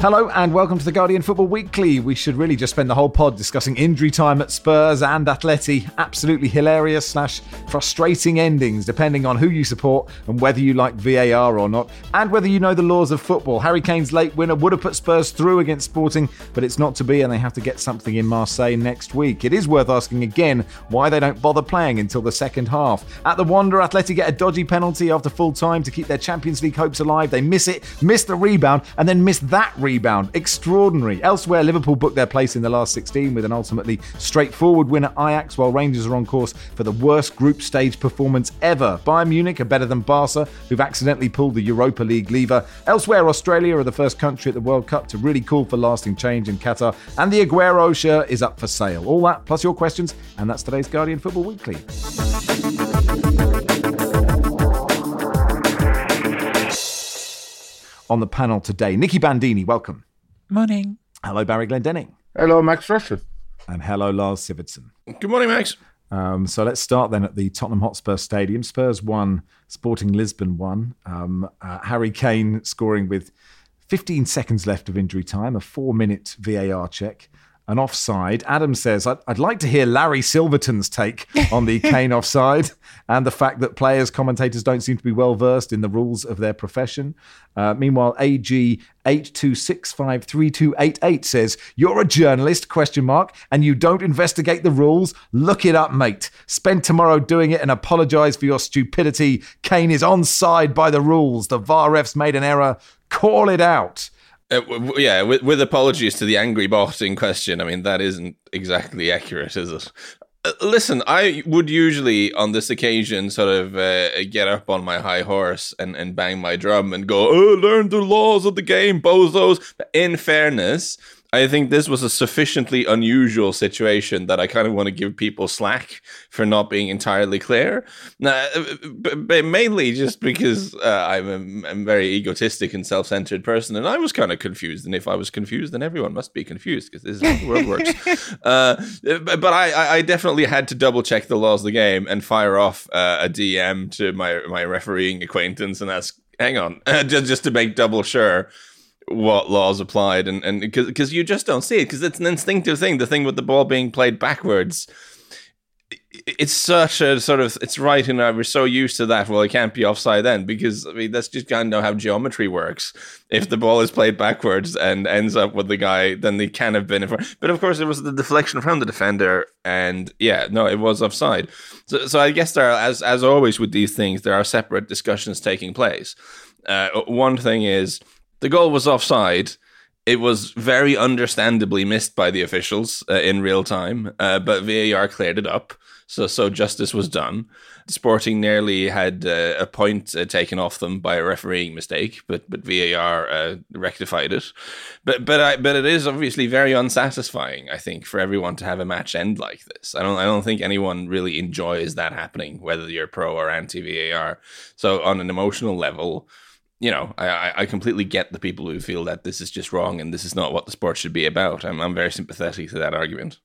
Hello and welcome to the Guardian Football Weekly. We should really just spend the whole pod discussing injury time at Spurs and Atleti. Absolutely hilarious slash frustrating endings, depending on who you support and whether you like VAR or not, and whether you know the laws of football. Harry Kane's late winner would have put Spurs through against Sporting, but it's not to be, and they have to get something in Marseille next week. It is worth asking again why they don't bother playing until the second half. At the Wanda, Atleti get a dodgy penalty after full time to keep their Champions League hopes alive. They miss it, miss the rebound, and then miss that rebound rebound. Extraordinary. Elsewhere, Liverpool booked their place in the last 16 with an ultimately straightforward win at Ajax, while Rangers are on course for the worst group stage performance ever. Bayern Munich are better than Barca, who've accidentally pulled the Europa League lever. Elsewhere, Australia are the first country at the World Cup to really call for lasting change in Qatar, and the Aguero shirt is up for sale. All that plus your questions, and that's today's Guardian Football Weekly. On the panel today. Nicky Bandini, welcome. Morning. Hello, Barry Glendenning. Hello, Max Rushford. And hello, Lars Sivertsen. Good morning, Max. Um, so let's start then at the Tottenham Hotspur Stadium. Spurs won, Sporting Lisbon won. Um, uh, Harry Kane scoring with 15 seconds left of injury time, a four minute VAR check an offside. Adam says, I'd, I'd, like to hear Larry Silverton's take on the Kane offside and the fact that players, commentators don't seem to be well versed in the rules of their profession. Uh, meanwhile, AG 82653288 says, You're a journalist, question mark, and you don't investigate the rules? Look it up, mate. Spend tomorrow doing it and apologise for your stupidity. Kane is onside by the rules. The VAR refs made an error. Call it out. Uh, yeah, with, with, apologies to the angry bot in question. I mean, that isn't exactly accurate, is it? Uh, listen, I would usually on this occasion sort of uh, get up on my high horse and, and bang my drum and go, oh, learn the laws of the game, bozos. But in fairness, I think this was a sufficiently unusual situation that I kind of want to give people slack for not being entirely clear. Now, but mainly just because uh, I'm a, I'm very egotistic and self-centered person, and I was kind of confused. And if I was confused, then everyone must be confused because this is how the world works. Uh, but I, I definitely had to double check the laws of the game and fire off uh, a DM to my my refereeing acquaintance and ask, "Hang on," just just to make double sure what laws applied and and because you just don't see it because it's an instinctive thing the thing with the ball being played backwards. It's such a sort of it's right and we're so used to that well it can't be offside then because i mean that's just kind of how geometry works. If the ball is played backwards and ends up with the guy then they can have been in front but of course it was the deflection from the defender and yeah no it was offside. So, so i guess there are as as always with these things there are separate discussions taking place. Uh, one thing is the goal was offside. It was very understandably missed by the officials uh, in real time, uh, but VAR cleared it up. So, so justice was done. Sporting nearly had uh, a point uh, taken off them by a refereeing mistake, but but VAR uh, rectified it. But but I, but it is obviously very unsatisfying. I think for everyone to have a match end like this. I don't I don't think anyone really enjoys that happening, whether you're pro or anti VAR. So on an emotional level, you know, I, I completely get the people who feel that this is just wrong and this is not what the sport should be about. I'm, I'm very sympathetic to that argument.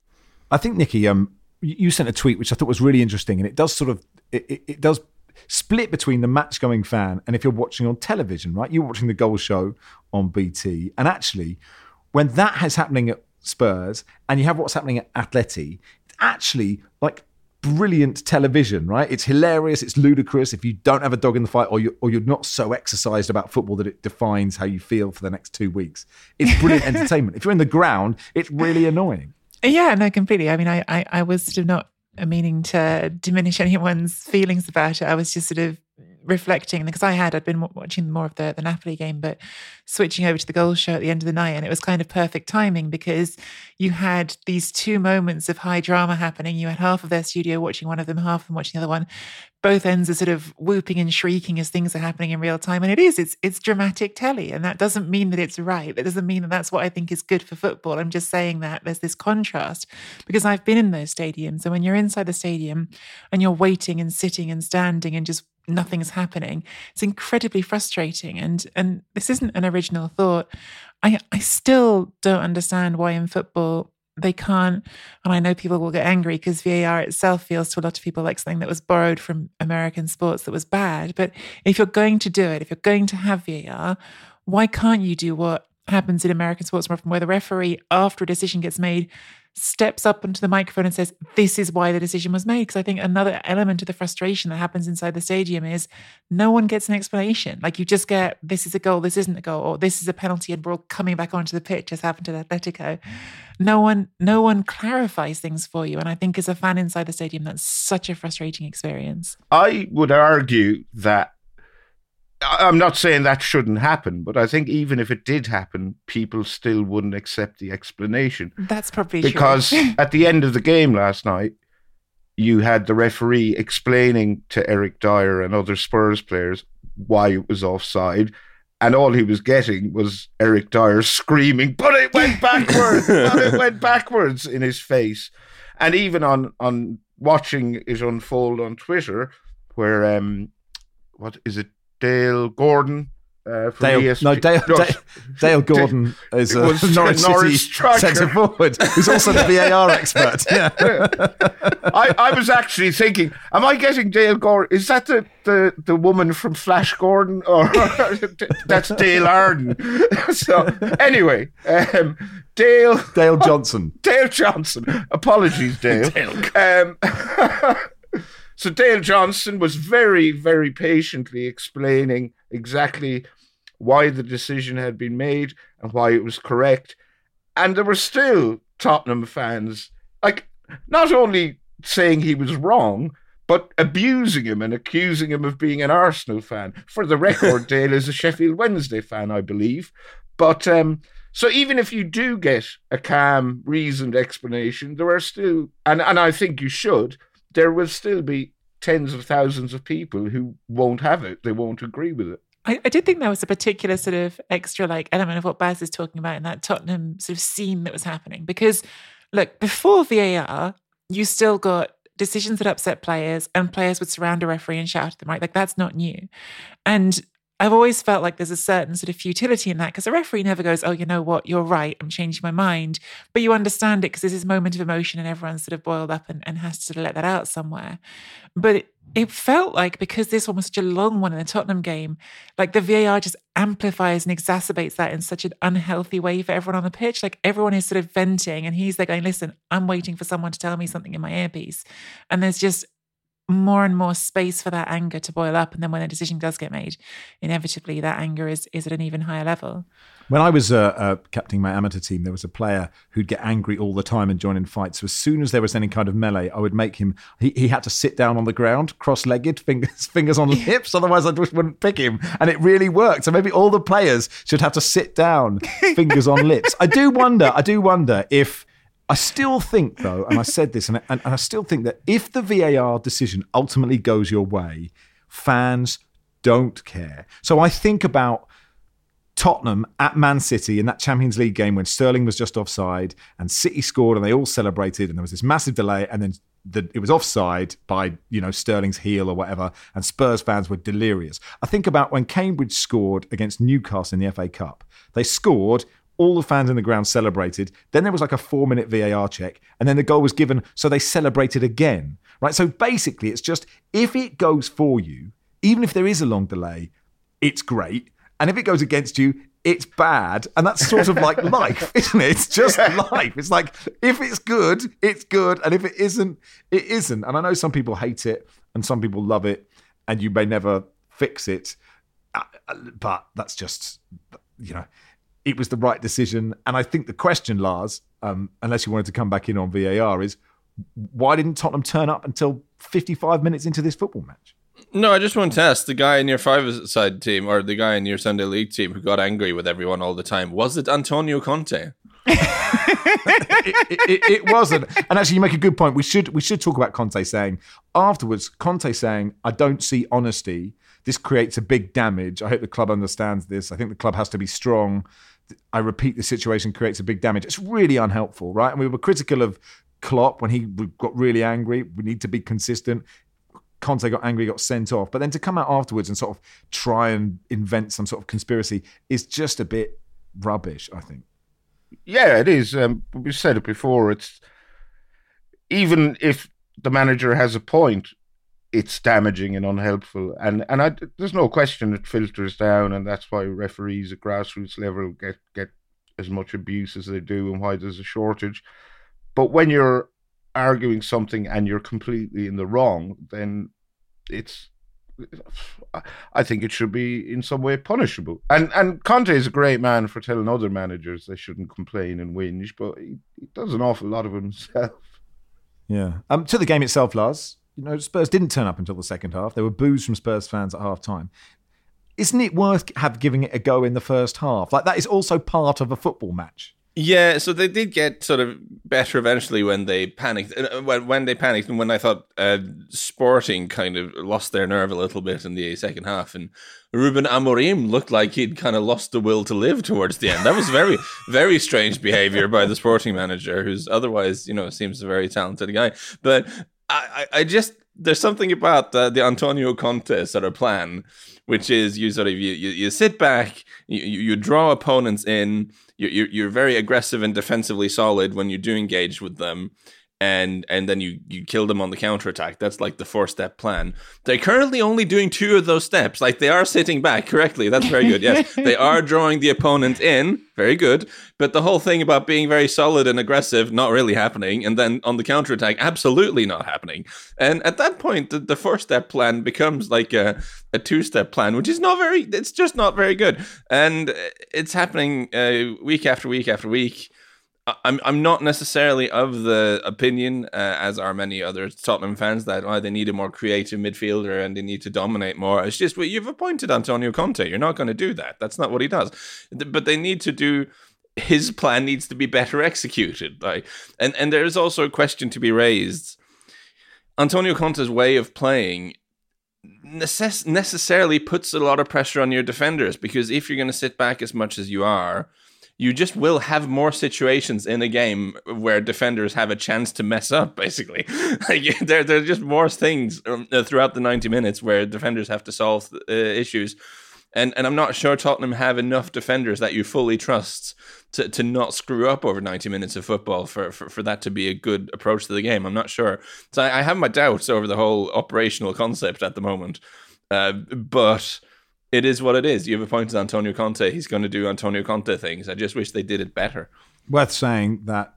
I think, Nicky, um, you sent a tweet which I thought was really interesting, and it does sort of it, it, does split between the match going fan and if you're watching on television, right? You're watching the goal show on BT, and actually, when that is happening at Spurs and you have what's happening at Atleti, it's actually like brilliant television, right? It's hilarious, it's ludicrous. If you don't have a dog in the fight, or you or you're not so exercised about football that it defines how you feel for the next two weeks, it's brilliant entertainment. If you're in the ground, it's really annoying. Yeah, no, completely. I mean, I I, I was sort of not meaning to diminish anyone's feelings about it. I was just sort of reflecting because I had I'd been watching more of the the Napoli game, but switching over to the goal show at the end of the night, and it was kind of perfect timing because you had these two moments of high drama happening. You had half of their studio watching one of them, half of them watching the other one. Both ends are sort of whooping and shrieking as things are happening in real time, and it is it's it's dramatic telly, and that doesn't mean that it's right. That doesn't mean that that's what I think is good for football. I'm just saying that there's this contrast because I've been in those stadiums, and when you're inside the stadium and you're waiting and sitting and standing and just nothing's happening. It's incredibly frustrating. And and this isn't an original thought. I I still don't understand why in football they can't and I know people will get angry because VAR itself feels to a lot of people like something that was borrowed from American sports that was bad. But if you're going to do it, if you're going to have VAR, why can't you do what happens in American sports more often where the referee after a decision gets made steps up onto the microphone and says, This is why the decision was made. Because I think another element of the frustration that happens inside the stadium is no one gets an explanation. Like you just get, This is a goal, this isn't a goal, or this is a penalty, and we're all coming back onto the pitch, as happened to Atletico. Mm. No one, no one clarifies things for you. And I think as a fan inside the stadium, that's such a frustrating experience. I would argue that I'm not saying that shouldn't happen, but I think even if it did happen, people still wouldn't accept the explanation. That's probably because at the end of the game last night, you had the referee explaining to Eric Dier and other Spurs players why it was offside. And all he was getting was Eric Dier screaming, but it went backwards, but it went backwards in his face. And even on, on watching it unfold on Twitter, where, um, what is it, Dale Gordon. Uh, Dale, no, Dale, Dale, Dale Gordon is a Norwich, Norwich City centre forward who's also the VAR expert. Yeah. I, I was actually thinking, am I getting Dale Gordon? Is that the, the, the woman from Flash Gordon? Or that's Dale Arden. so, anyway, um, Dale. Dale Johnson. Dale Johnson. Apologies, Dale. Dale. Um, so Dale Johnson was very, very patiently explaining exactly why the decision had been made and why it was correct. And there were still Tottenham fans, like, not only saying he was wrong, but abusing him and accusing him of being an Arsenal fan. For the record, Dale is a Sheffield Wednesday fan, I believe. But um, so even if you do get a calm, reasoned explanation, there are still, and, and I think you should, there will still be tens of thousands of people who won't have it. They won't agree with it. I, I, did think there was a particular sort of extra like element of what Baz is talking about in that Tottenham sort of scene that was happening. Because look, before VAR, you still got decisions that upset players and players would surround a referee and shout at them, right? Like that's not new. And I've always felt like there's a certain sort of futility in that because a referee never goes, Oh, you know what? You're right. I'm changing my mind. But you understand it because there's this moment of emotion and everyone's sort of boiled up and, and has to sort of let that out somewhere. But it, it felt like because this one was such a long one in the Tottenham game, like the VAR just amplifies and exacerbates that in such an unhealthy way for everyone on the pitch. Like everyone is sort of venting and he's there going, Listen, I'm waiting for someone to tell me something in my earpiece. And there's just more and more space for that anger to boil up. And then when a decision does get made, inevitably that anger is, is at an even higher level. When I was uh, uh, captaining my amateur team, there was a player who'd get angry all the time and join in fights. So as soon as there was any kind of melee, I would make him, he, he had to sit down on the ground, cross legged, fingers, fingers on hips. Otherwise, I just wouldn't pick him. And it really worked. So maybe all the players should have to sit down, fingers on lips. I do wonder, I do wonder if I still think, though, and I said this, and, and, and I still think that if the VAR decision ultimately goes your way, fans don't care. So I think about Tottenham at Man City in that Champions League game when Sterling was just offside and City scored and they all celebrated and there was this massive delay and then the, it was offside by you know Sterling's heel or whatever and Spurs fans were delirious. I think about when Cambridge scored against Newcastle in the FA Cup. They scored all the fans in the ground celebrated. Then there was like a four minute VAR check, and then the goal was given, so they celebrated again. Right. So basically, it's just if it goes for you, even if there is a long delay, it's great. And if it goes against you, it's bad. And that's sort of like life, isn't it? It's just life. It's like if it's good, it's good. And if it isn't, it isn't. And I know some people hate it and some people love it, and you may never fix it. Uh, uh, but that's just, you know, it was the right decision. And I think the question, Lars, um, unless you wanted to come back in on VAR, is why didn't Tottenham turn up until 55 minutes into this football match? No, I just want to ask the guy in your five-side team or the guy in your Sunday League team who got angry with everyone all the time. Was it Antonio Conte? it, it, it, wasn't. And actually, you make a good point. We should we should talk about Conte saying afterwards. Conte saying, "I don't see honesty. This creates a big damage. I hope the club understands this. I think the club has to be strong. I repeat, the situation creates a big damage. It's really unhelpful, right? And we were critical of Klopp when he got really angry. We need to be consistent. Conte got angry, got sent off. But then to come out afterwards and sort of try and invent some sort of conspiracy is just a bit rubbish, I think. Yeah, it is. Um, we've said it before. It's even if the manager has a point, it's damaging and unhelpful. And and I, there's no question it filters down, and that's why referees at grassroots level get get as much abuse as they do, and why there's a shortage. But when you're arguing something and you're completely in the wrong, then it's I think it should be in some way punishable. And and Conte is a great man for telling other managers they shouldn't complain and whinge, but he, he does an awful lot of himself. Yeah. Um, to the game itself, Lars. You know, Spurs didn't turn up until the second half. There were boos from Spurs fans at half time. Isn't it worth have giving it a go in the first half? Like that is also part of a football match. Yeah, so they did get sort of better eventually when they panicked. Uh, when when they panicked, and when I thought uh, Sporting kind of lost their nerve a little bit in the second half, and Ruben Amorim looked like he'd kind of lost the will to live towards the end. That was very very strange behavior by the Sporting manager, who's otherwise you know seems a very talented guy. But I I just there's something about the, the Antonio Conte sort of plan, which is you sort of you you, you sit back, you you draw opponents in you're, you're very aggressive and defensively solid when you do engage with them and and then you you kill them on the counter attack. That's like the four step plan. They're currently only doing two of those steps. Like they are sitting back correctly. That's very good. Yes, they are drawing the opponent in. Very good. But the whole thing about being very solid and aggressive not really happening, and then on the counter attack, absolutely not happening. And at that point, the, the four step plan becomes like a a two step plan, which is not very. It's just not very good. And it's happening uh, week after week after week. I'm I'm not necessarily of the opinion, uh, as are many other Tottenham fans, that oh, they need a more creative midfielder and they need to dominate more. It's just well, you've appointed Antonio Conte. You're not going to do that. That's not what he does. But they need to do. His plan needs to be better executed. Like, and and there is also a question to be raised. Antonio Conte's way of playing necess- necessarily puts a lot of pressure on your defenders because if you're going to sit back as much as you are you just will have more situations in a game where defenders have a chance to mess up. Basically, there there are just more things um, uh, throughout the ninety minutes where defenders have to solve uh, issues. And, and I'm not sure Tottenham have enough defenders that you fully trust to, to not screw up over 90 minutes of football for, for, for that to be a good approach to the game. I'm not sure. So I, I have my doubts over the whole operational concept at the moment. Uh, but it is what it is. You've appointed Antonio Conte. He's going to do Antonio Conte things. I just wish they did it better. Worth saying that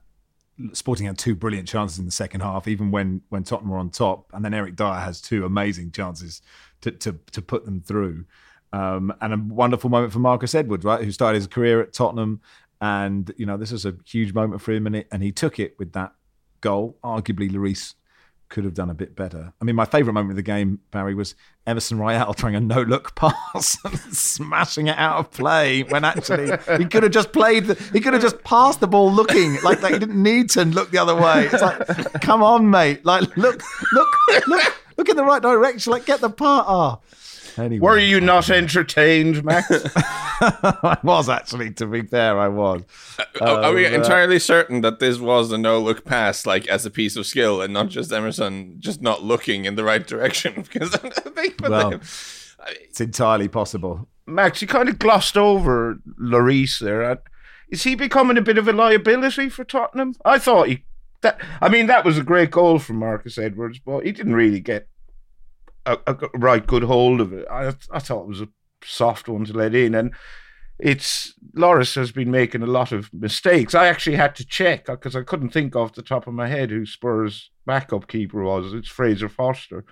Sporting had two brilliant chances in the second half, even when when Tottenham were on top, and then Eric Dier has two amazing chances to to, to put them through. Um, and a wonderful moment for Marcus Edwards, right, who started his career at Tottenham, and you know this is a huge moment for him, and, it, and he took it with that goal. Arguably, Lloris could have done a bit better. I mean, my favourite moment of the game, Barry, was Emerson Royal trying a no look pass and smashing it out of play when actually he could have just played, the, he could have just passed the ball looking like, like he didn't need to look the other way. It's like, come on, mate. Like, look, look, look, look in the right direction. Like, get the part. Ah. Oh. Anyway. Were you not entertained, Max? I was actually, to be fair, I was. Uh, are we uh, entirely certain that this was a no look pass, like as a piece of skill, and not just Emerson just not looking in the right direction? Because I think well, them, it's entirely possible. Max, you kind of glossed over Lloris there. Is he becoming a bit of a liability for Tottenham? I thought he that I mean that was a great goal from Marcus Edwards, but he didn't really get a, a right good hold of it. I I thought it was a soft one to let in, and it's Lloris has been making a lot of mistakes. I actually had to check uh, because I couldn't think off the top of my head who Spurs' backup keeper was. It's Fraser Forster,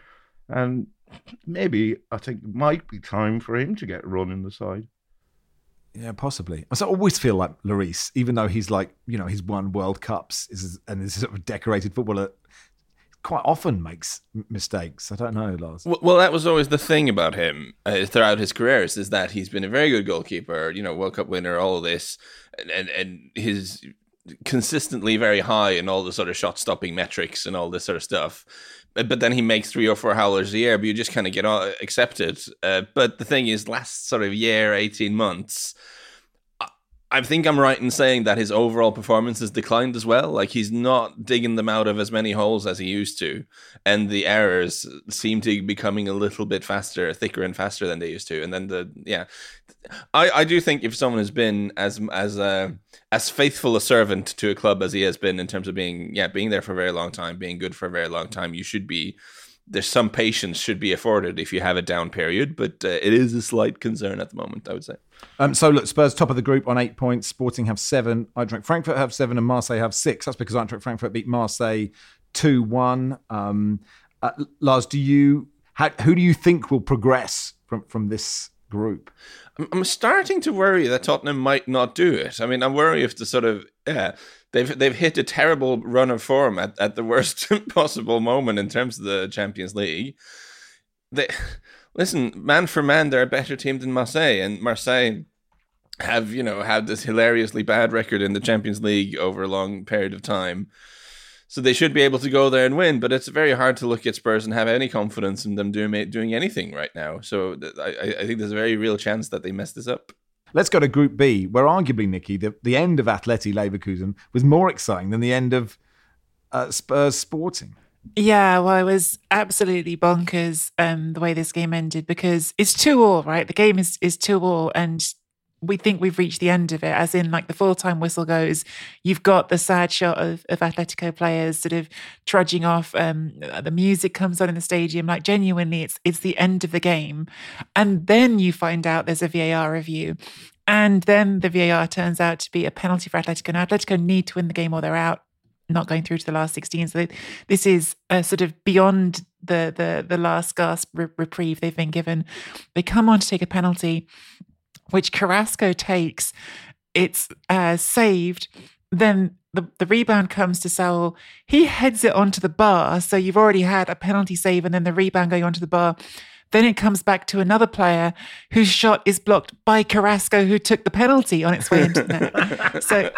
and maybe I think it might be time for him to get a run in the side. Yeah, possibly. I always feel like Lloris, even though he's like, you know, he's won World Cups is, and is sort of a decorated footballer, quite often makes mistakes. I don't know, Lars. Well, that was always the thing about him uh, throughout his careers is that he's been a very good goalkeeper. You know, World Cup winner, all of this, and and, and his consistently very high in all the sort of shot stopping metrics and all this sort of stuff. But then he makes three or four howlers a year, but you just kind of get all, accepted. Uh, but the thing is, last sort of year, eighteen months I think I'm right in saying that his overall performance has declined as well. Like he's not digging them out of as many holes as he used to, and the errors seem to be becoming a little bit faster, thicker and faster than they used to. And then the yeah, I, I do think if someone has been as as uh, as faithful a servant to a club as he has been in terms of being yeah being there for a very long time, being good for a very long time, you should be there's some patience should be afforded if you have a down period, but uh, it is a slight concern at the moment, I would say. Um, so look, Spurs top of the group on eight points. Sporting have seven. Eintracht Frankfurt have seven, and Marseille have six. That's because Eintracht Frankfurt beat Marseille two one. Um, uh, Lars, do you how, who do you think will progress from from this group? I'm starting to worry that Tottenham might not do it. I mean, I'm worried if the sort of yeah they've they've hit a terrible run of form at, at the worst possible moment in terms of the Champions League. They listen, man for man, they're a better team than Marseille, and Marseille have you know had this hilariously bad record in the Champions League over a long period of time. So they should be able to go there and win, but it's very hard to look at Spurs and have any confidence in them doing doing anything right now. So I, I think there's a very real chance that they mess this up. Let's go to Group B, where arguably, Nicky, the, the end of Atleti Leverkusen was more exciting than the end of uh, Spurs Sporting. Yeah, well, it was absolutely bonkers um, the way this game ended because it's two all, right? The game is is two all, and we think we've reached the end of it, as in like the full time whistle goes. You've got the sad shot of, of Atletico players sort of trudging off. Um, the music comes on in the stadium, like genuinely, it's it's the end of the game, and then you find out there's a VAR review, and then the VAR turns out to be a penalty for Atletico. Now Atletico need to win the game or they're out not going through to the last 16. So this is a sort of beyond the the the last gasp reprieve they've been given. They come on to take a penalty, which Carrasco takes. It's uh, saved. Then the, the rebound comes to Saul. He heads it onto the bar. So you've already had a penalty save and then the rebound going onto the bar. Then it comes back to another player whose shot is blocked by Carrasco, who took the penalty on its way into the net. So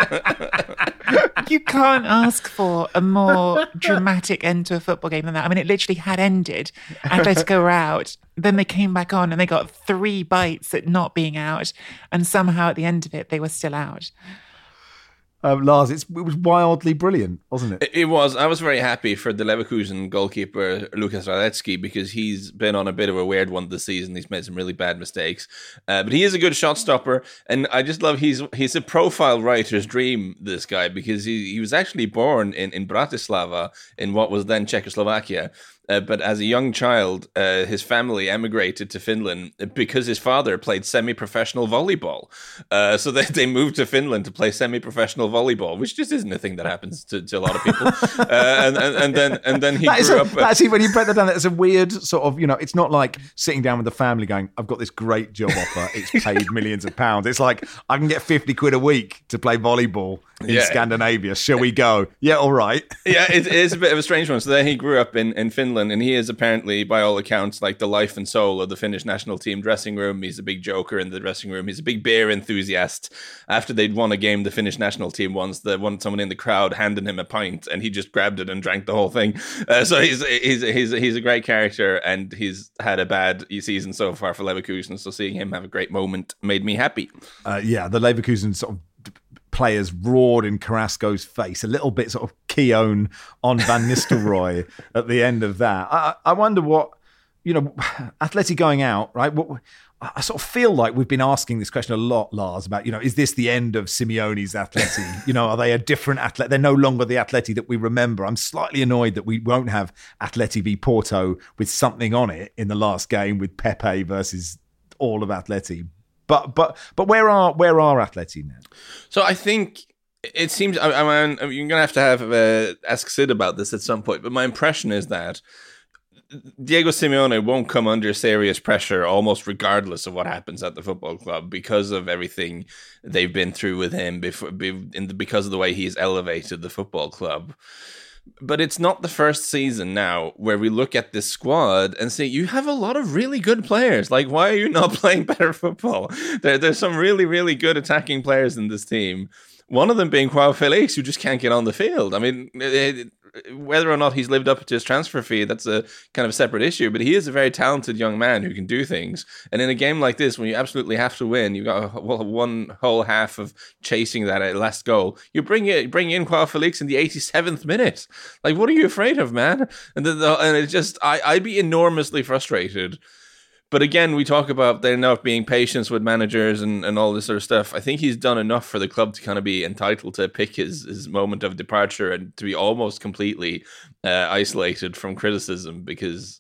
you can't ask for a more dramatic end to a football game than that. I mean, it literally had ended. Atletico were out. Then they came back on and they got three bites at not being out. And somehow at the end of it, they were still out. Um, Lars, it was wildly brilliant, wasn't it? It was. I was very happy for the Leverkusen goalkeeper Lukas Hradecky because he's been on a bit of a weird one this season. He's made some really bad mistakes, uh, but he is a good shot stopper, and I just love he's he's a profile writer's dream. This guy because he he was actually born in in Bratislava in what was then Czechoslovakia uh, but as a young child, uh, his family emigrated to Finland because his father played semi-professional volleyball. Uh, so they, they moved to Finland to play semi-professional volleyball, which just isn't a thing that happens to, to a lot of people. Uh, and, and, and, then and then he that grew a, up. Actually, when you break that down, it's a weird sort of you know. It's not like sitting down with the family going, "I've got this great job offer. It's paid millions of pounds." It's like I can get fifty quid a week to play volleyball in yeah. Scandinavia. Shall we go? Yeah, all right. yeah, it is a bit of a strange one. So then he grew up in, in Finland, and he is apparently, by all accounts, like the life and soul of the Finnish national team dressing room. He's a big joker in the dressing room. He's a big beer enthusiast. After they'd won a game, the Finnish national team once, the one someone in the crowd handed him a pint, and he just grabbed it and drank the whole thing. Uh, so he's he's he's he's a great character, and he's had a bad season so far for Leverkusen. So seeing him have a great moment made me happy. Uh, yeah, the Leverkusen sort of players roared in Carrasco's face, a little bit sort of Keown on Van Nistelrooy at the end of that. I, I wonder what, you know, Atleti going out, right? What, I sort of feel like we've been asking this question a lot, Lars, about, you know, is this the end of Simeone's Atleti? you know, are they a different Atleti? They're no longer the Atleti that we remember. I'm slightly annoyed that we won't have Atleti v Porto with something on it in the last game with Pepe versus all of Atleti. But but but where are where are Atleti now? So I think it seems I, I mean you're gonna have to have uh, ask Sid about this at some point. But my impression is that Diego Simeone won't come under serious pressure almost regardless of what happens at the football club because of everything they've been through with him before because of the way he's elevated the football club but it's not the first season now where we look at this squad and say you have a lot of really good players. Like, why are you not playing better football? There, there's some really, really good attacking players in this team. One of them being Joao Felix, who just can't get on the field. I mean, it, whether or not he's lived up to his transfer fee, that's a kind of a separate issue. But he is a very talented young man who can do things. And in a game like this, when you absolutely have to win, you've got a, well, one whole half of chasing that uh, last goal. You bring it, bring in Joao Felix in the 87th minute. Like, what are you afraid of, man? And the, the, and it just, I, I'd be enormously frustrated but again, we talk about there not being patience with managers and, and all this sort of stuff. I think he's done enough for the club to kind of be entitled to pick his, his moment of departure and to be almost completely uh, isolated from criticism because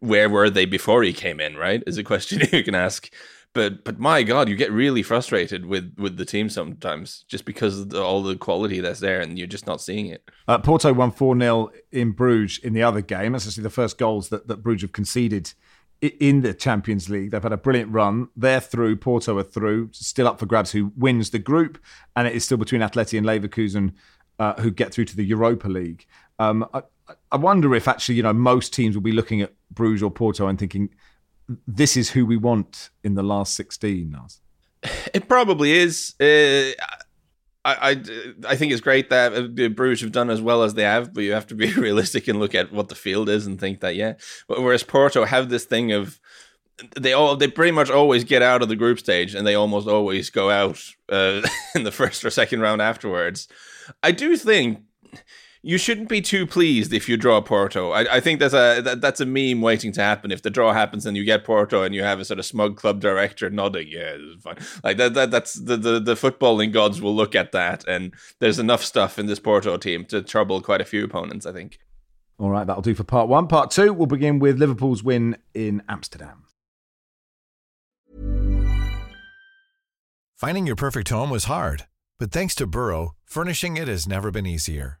where were they before he came in, right? Is a question you can ask. But but my God, you get really frustrated with, with the team sometimes just because of the, all the quality that's there and you're just not seeing it. Uh, Porto won 4 0 in Bruges in the other game. That's actually the first goals that, that Bruges have conceded in the Champions League. They've had a brilliant run. They're through. Porto are through. Still up for grabs who wins the group. And it is still between Atleti and Leverkusen uh, who get through to the Europa League. Um, I, I, wonder if actually, you know, most teams will be looking at Bruges or Porto and thinking, this is who we want in the last 16, It probably is. Uh, I, I, think it's great that the Bruges have done as well as they have, but you have to be realistic and look at what the field is and think that yeah. Whereas Porto have this thing of they all they pretty much always get out of the group stage and they almost always go out uh, in the first or second round afterwards. I do think you shouldn't be too pleased if you draw Porto. I, I think that's a that, that's a meme waiting to happen. If the draw happens and you get Porto and you have a sort of smug club director nodding, yeah, it's fine. Like that, that that's the, the the footballing gods will look at that, and there's enough stuff in this Porto team to trouble quite a few opponents. I think. All right, that'll do for part one. Part two, we'll begin with Liverpool's win in Amsterdam. Finding your perfect home was hard, but thanks to Burrow, furnishing it has never been easier.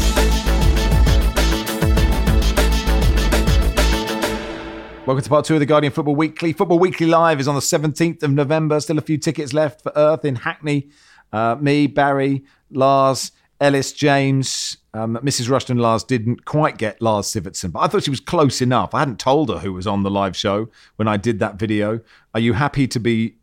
Welcome to part two of the Guardian Football Weekly. Football Weekly Live is on the 17th of November. Still a few tickets left for Earth in Hackney. Uh, me, Barry, Lars, Ellis, James, um, Mrs. Rushden Lars didn't quite get Lars Sivertsen, but I thought she was close enough. I hadn't told her who was on the live show when I did that video. Are you happy to be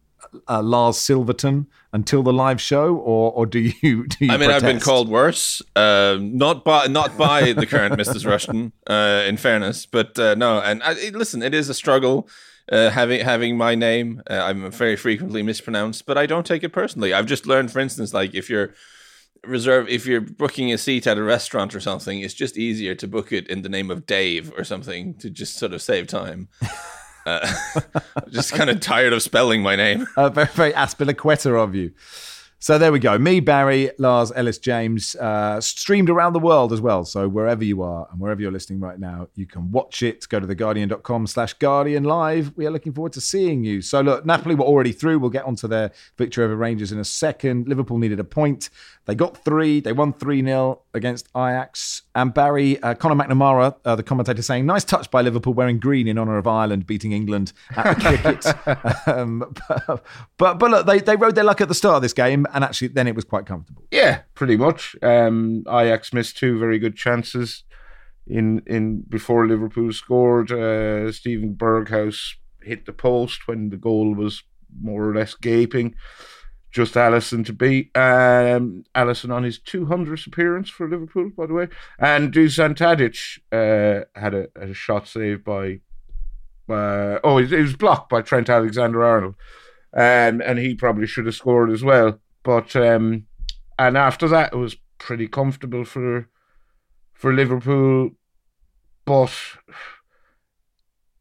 uh, Lars Silverton until the live show, or or do you? Do you I mean, protest? I've been called worse, uh, not by not by the current Mrs. Rushden, uh, in fairness, but uh, no. And I, listen, it is a struggle. Uh, having having my name, uh, I'm very frequently mispronounced, but I don't take it personally. I've just learned, for instance, like if you're reserve if you're booking a seat at a restaurant or something, it's just easier to book it in the name of Dave or something to just sort of save time. Uh, just kind of tired of spelling my name. Uh, very, very Azpilicueta of you. So there we go. Me, Barry, Lars, Ellis, James, uh, streamed around the world as well. So wherever you are and wherever you're listening right now, you can watch it. Go to theguardian.com slash Guardian Live. We are looking forward to seeing you. So look, Napoli were already through. We'll get onto their victory over Rangers in a second. Liverpool needed a point. They got three. They won 3 0 against Ajax. And Barry, uh, Conor McNamara, uh, the commentator, saying, nice touch by Liverpool wearing green in honour of Ireland beating England at the cricket. um, but, but, but look, they, they rode their luck at the start of this game, and actually then it was quite comfortable. Yeah, pretty much. Um, Ajax missed two very good chances in in before Liverpool scored. Uh, Steven Berghuis hit the post when the goal was more or less gaping just Alisson to beat. Um, Alisson on his 200th appearance for Liverpool, by the way. And Dusan Tadic uh, had, a, had a shot saved by. Uh, oh, it, it was blocked by Trent Alexander Arnold. Um, and he probably should have scored as well. But um, and after that, it was pretty comfortable for for Liverpool, but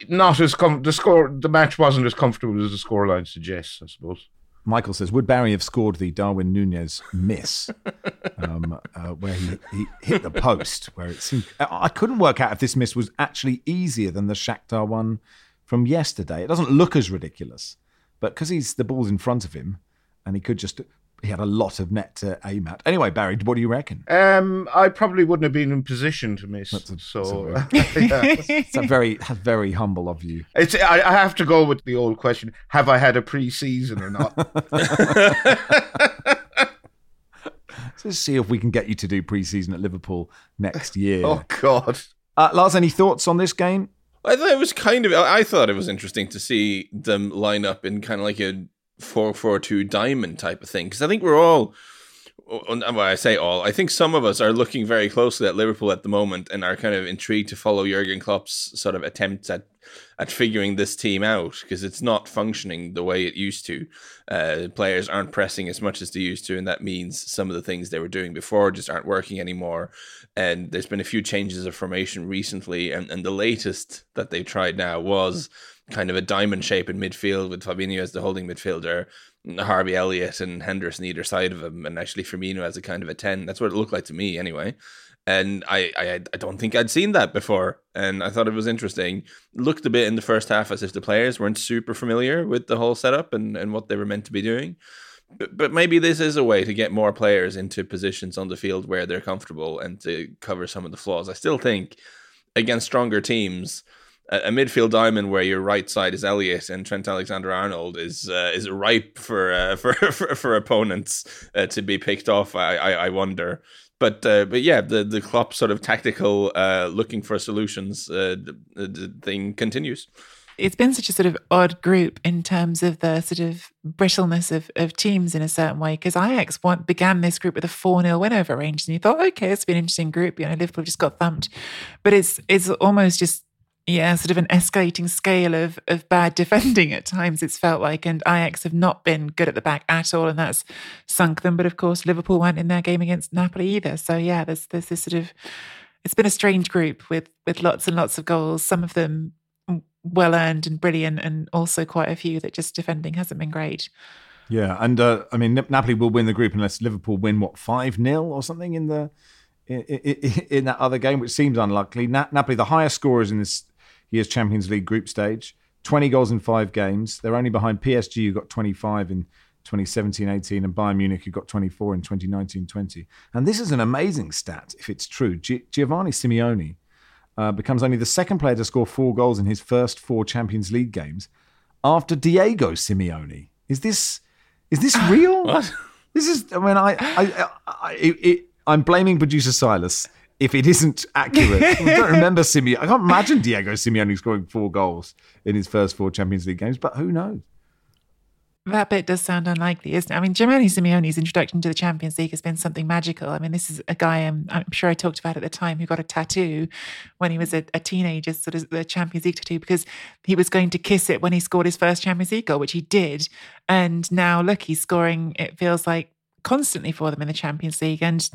not as com- the score. The match wasn't as comfortable as the scoreline suggests, I suppose. Michael says, would Barry have scored the Darwin Nunez miss, um, uh, where he, he hit the post? Where it seemed I couldn't work out if this miss was actually easier than the Shakhtar one from yesterday. It doesn't look as ridiculous, but because he's the ball's in front of him, and he could just he had a lot of net to aim at. Anyway, Barry, what do you reckon? Um, I probably wouldn't have been in position to miss. That's a- so that's a yeah. It's a very very humble of you. it's I, I have to go with the old question: Have I had a pre-season or not? Let's see if we can get you to do pre-season at Liverpool next year. oh God! Uh, Lars, any thoughts on this game? I thought it was kind of. I thought it was interesting to see them line up in kind of like a four-four-two diamond type of thing because I think we're all. Well, I say all. I think some of us are looking very closely at Liverpool at the moment and are kind of intrigued to follow Jurgen Klopp's sort of attempts at at figuring this team out because it's not functioning the way it used to. Uh, players aren't pressing as much as they used to, and that means some of the things they were doing before just aren't working anymore. And there's been a few changes of formation recently, and, and the latest that they've tried now was kind of a diamond shape in midfield with Fabinho as the holding midfielder, Harvey Elliott and Henderson either side of him, and actually Firmino as a kind of a 10. That's what it looked like to me anyway. And I, I, I don't think I'd seen that before. And I thought it was interesting. Looked a bit in the first half as if the players weren't super familiar with the whole setup and, and what they were meant to be doing. But, but maybe this is a way to get more players into positions on the field where they're comfortable and to cover some of the flaws. I still think against stronger teams, a, midfield diamond where your right side is Elliott and Trent Alexander Arnold is uh, is ripe for, uh, for for for opponents uh, to be picked off. I I, I wonder. But uh, but yeah, the the Klopp sort of tactical uh, looking for solutions uh, the, the thing continues. it's been such a sort of odd group in terms of the sort of brittleness of, of teams in a certain way. Because Ajax want, began this group with a 4 0 win over Rangers, and you thought, okay, it's been an interesting group. You know, Liverpool just got thumped. But it's it's almost just, yeah, sort of an escalating scale of, of bad defending at times, it's felt like. And Ajax have not been good at the back at all, and that's sunk them. But of course, Liverpool weren't in their game against Napoli either. So yeah, there's, there's this sort of. It's been a strange group with with lots and lots of goals. Some of them well earned and brilliant, and also quite a few that just defending hasn't been great. Yeah, and uh, I mean Napoli will win the group unless Liverpool win what five 0 or something in the in, in, in that other game, which seems unlikely. Na- Napoli, the highest scorers in this year's Champions League group stage, twenty goals in five games. They're only behind PSG, who got twenty five in 2017-18, and Bayern Munich, who got twenty four in 2019-20. And this is an amazing stat if it's true. Gi- Giovanni Simeone uh, becomes only the second player to score four goals in his first four Champions League games after Diego Simeone. Is this is this real? What? This is. I mean, I, I, I it, it, I'm blaming producer Silas if it isn't accurate. I don't remember Simeone. I can't imagine Diego Simeone scoring four goals in his first four Champions League games, but who knows? That bit does sound unlikely, isn't it? I mean, Giovanni Simeone's introduction to the Champions League has been something magical. I mean, this is a guy um, I'm sure I talked about at the time who got a tattoo when he was a, a teenager, sort of the Champions League tattoo, because he was going to kiss it when he scored his first Champions League goal, which he did. And now, look, he's scoring, it feels like, constantly for them in the Champions League. And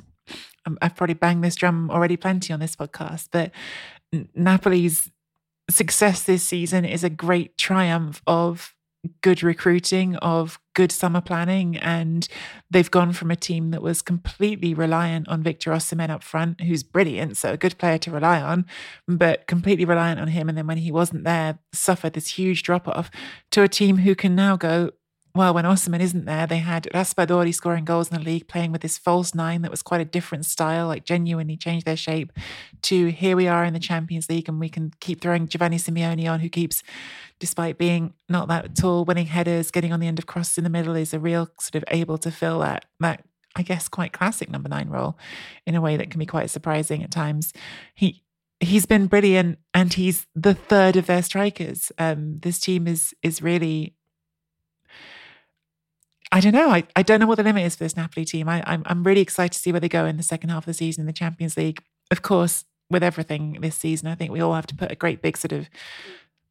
Um, I've probably banged this drum already plenty on this podcast, but Napoli's success this season is a great triumph of good recruiting, of good summer planning, and they've gone from a team that was completely reliant on Victor Osimhen up front, who's brilliant, so a good player to rely on, but completely reliant on him. And then when he wasn't there, suffered this huge drop off to a team who can now go. Well, when Osimhen isn't there, they had Raspadori scoring goals in the league, playing with this false nine that was quite a different style, like genuinely changed their shape. To here we are in the Champions League, and we can keep throwing Giovanni Simeone on, who keeps despite being not that tall, winning headers, getting on the end of crosses in the middle, is a real sort of able to fill that that I guess quite classic number nine role in a way that can be quite surprising at times. He he's been brilliant, and he's the third of their strikers. Um, this team is is really. Don't know. I, I don't know what the limit is for this Napoli team. I, I'm I'm really excited to see where they go in the second half of the season in the Champions League. Of course, with everything this season, I think we all have to put a great big sort of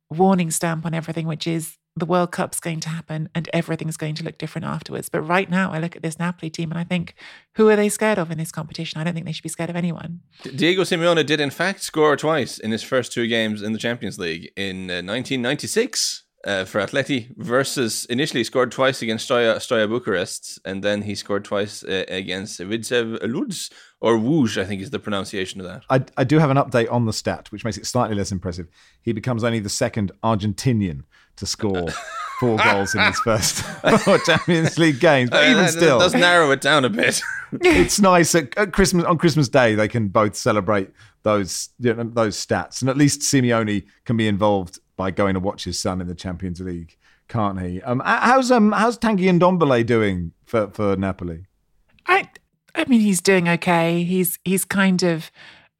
warning stamp on everything, which is the World Cup's going to happen and everything's going to look different afterwards. But right now, I look at this Napoli team and I think, who are they scared of in this competition? I don't think they should be scared of anyone. Diego Simeone did, in fact, score twice in his first two games in the Champions League in uh, 1996 uh, for Atleti versus initially scored twice against Steaua, Steaua Bucharest and then he scored twice uh, against Widzew Luz or Wuj, I think is the pronunciation of that. I, I do have an update on the stat, which makes it slightly less impressive. He becomes only the second Argentinian to score four goals in his first four Champions League games, but even Uh, still, that does narrow it down a bit. it's nice at, at Christmas on Christmas Day they can both celebrate those you know, those stats, and at least Simeone can be involved by going to watch his son in the Champions League, can't he? Um, how's um how's Tanguy Ndombele doing for for Napoli? I I mean he's doing okay. He's he's kind of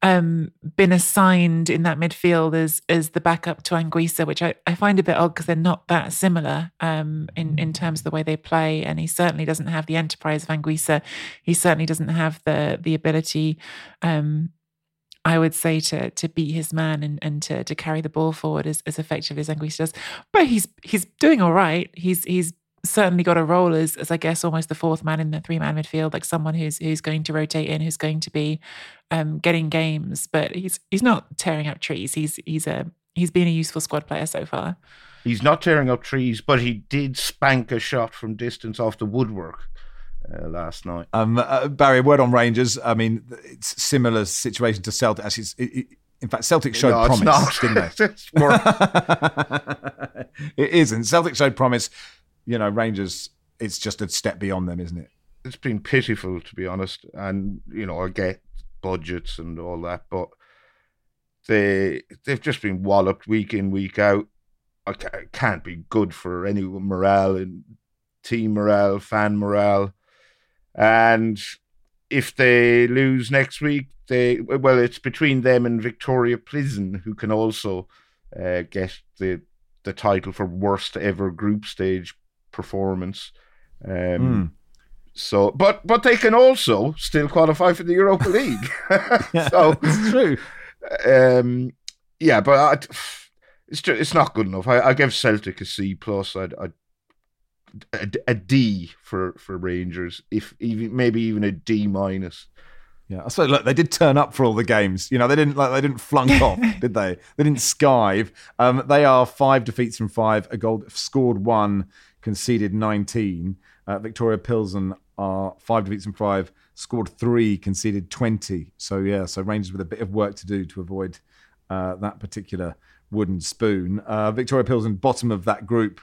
um, been assigned in that midfield as as the backup to Anguissa, which I, I find a bit odd because they're not that similar um, in in terms of the way they play. And he certainly doesn't have the enterprise of Anguissa. He certainly doesn't have the the ability. Um, I would say to to beat his man and, and to to carry the ball forward as, as effectively as Anguissa does. But he's he's doing all right. He's he's certainly got a role as, as I guess almost the fourth man in the three man midfield, like someone who's who's going to rotate in, who's going to be um, getting games. But he's he's not tearing up trees. He's he's a he's been a useful squad player so far. He's not tearing up trees, but he did spank a shot from distance off the woodwork uh, last night. Um, uh, Barry, word on Rangers. I mean, it's similar situation to Celtic. Actually, it's, it, it, in fact, Celtic showed no, promise, didn't they? more, it isn't. Celtic showed promise. You know, Rangers. It's just a step beyond them, isn't it? it's been pitiful to be honest. And you know, I get budgets and all that, but they they've just been walloped week in week out. I it can't be good for any morale and team morale, fan morale, and if they lose next week, they well, it's between them and Victoria Pilsen, who can also uh, get the the title for worst ever group stage performance. Um, Mm. So, but but they can also still qualify for the Europa League. so it's true. um, yeah, but I, it's just, it's not good enough. I, I give Celtic a C plus. I'd, I'd a, a D for for Rangers, if even maybe even a D minus. Yeah, I suppose look, they did turn up for all the games. You know, they didn't like they didn't flunk off, did they? They didn't skive. Um, they are five defeats from five, a goal scored one, conceded nineteen. Uh, Victoria Pilsen are five defeats from five, scored three, conceded twenty. So yeah, so Rangers with a bit of work to do to avoid uh, that particular wooden spoon. Uh, Victoria Pilsen bottom of that group,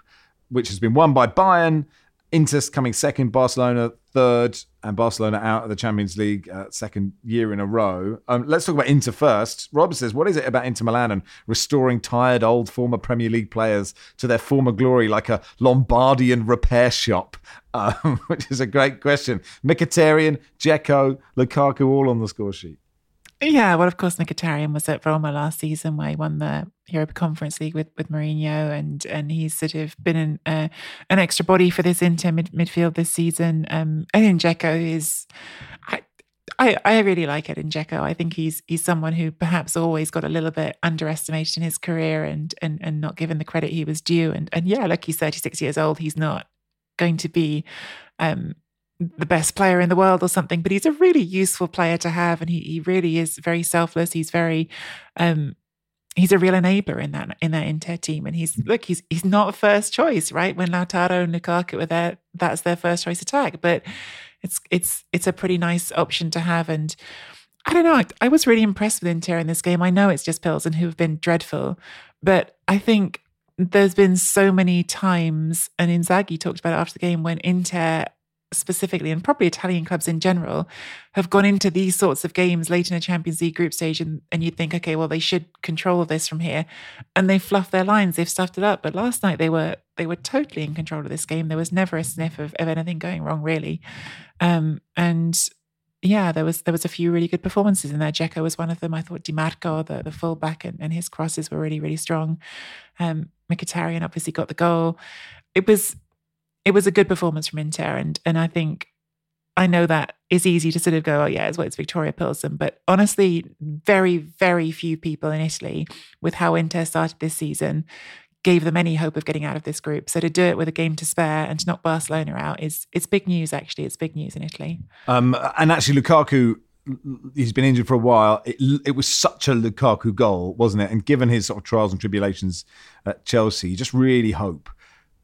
which has been won by Bayern. Inter coming second, Barcelona third, and Barcelona out of the Champions League uh, second year in a row. Um, let's talk about Inter first. Rob says, "What is it about Inter Milan and restoring tired old former Premier League players to their former glory, like a Lombardian repair shop?" Um, which is a great question. Mkhitaryan, Dzeko, Lukaku, all on the score sheet. Yeah, well, of course, Mkhitaryan was at Roma last season where he won the Europa Conference League with, with Mourinho, and and he's sort of been an uh, an extra body for this Inter mid, midfield this season. Um, I think is, I, I I really like Edin Dzeko. I think he's he's someone who perhaps always got a little bit underestimated in his career and and and not given the credit he was due. And and yeah, look, he's thirty six years old, he's not going to be. Um, the best player in the world or something, but he's a really useful player to have, and he he really is very selfless. He's very, um, he's a real enabler in that in that Inter team, and he's look he's he's not first choice, right? When Lautaro and Lukaku were there, that's their first choice attack, but it's it's it's a pretty nice option to have, and I don't know. I, I was really impressed with Inter in this game. I know it's just Pilsen who have been dreadful, but I think there's been so many times, and Inzaghi talked about it after the game when Inter specifically, and probably Italian clubs in general, have gone into these sorts of games late in a Champions League group stage, and, and you'd think, okay, well, they should control this from here, and they fluff their lines, they've stuffed it up. But last night they were they were totally in control of this game. There was never a sniff of, of anything going wrong, really, um, and. Yeah, there was there was a few really good performances in there. Dzeko was one of them. I thought Di Marco, the, the fullback, and, and his crosses were really really strong. Um, Mkhitaryan obviously got the goal. It was it was a good performance from Inter, and and I think I know that it's easy to sort of go, oh yeah, it's well, it's Victoria Pilsen, but honestly, very very few people in Italy, with how Inter started this season, gave them any hope of getting out of this group. So to do it with a game to spare and to knock Barcelona out is it's big news. Actually, it's big news in Italy. Um, and actually, Lukaku he's been injured for a while. It, it was such a Lukaku goal, wasn't it? And given his sort of trials and tribulations at Chelsea, you just really hope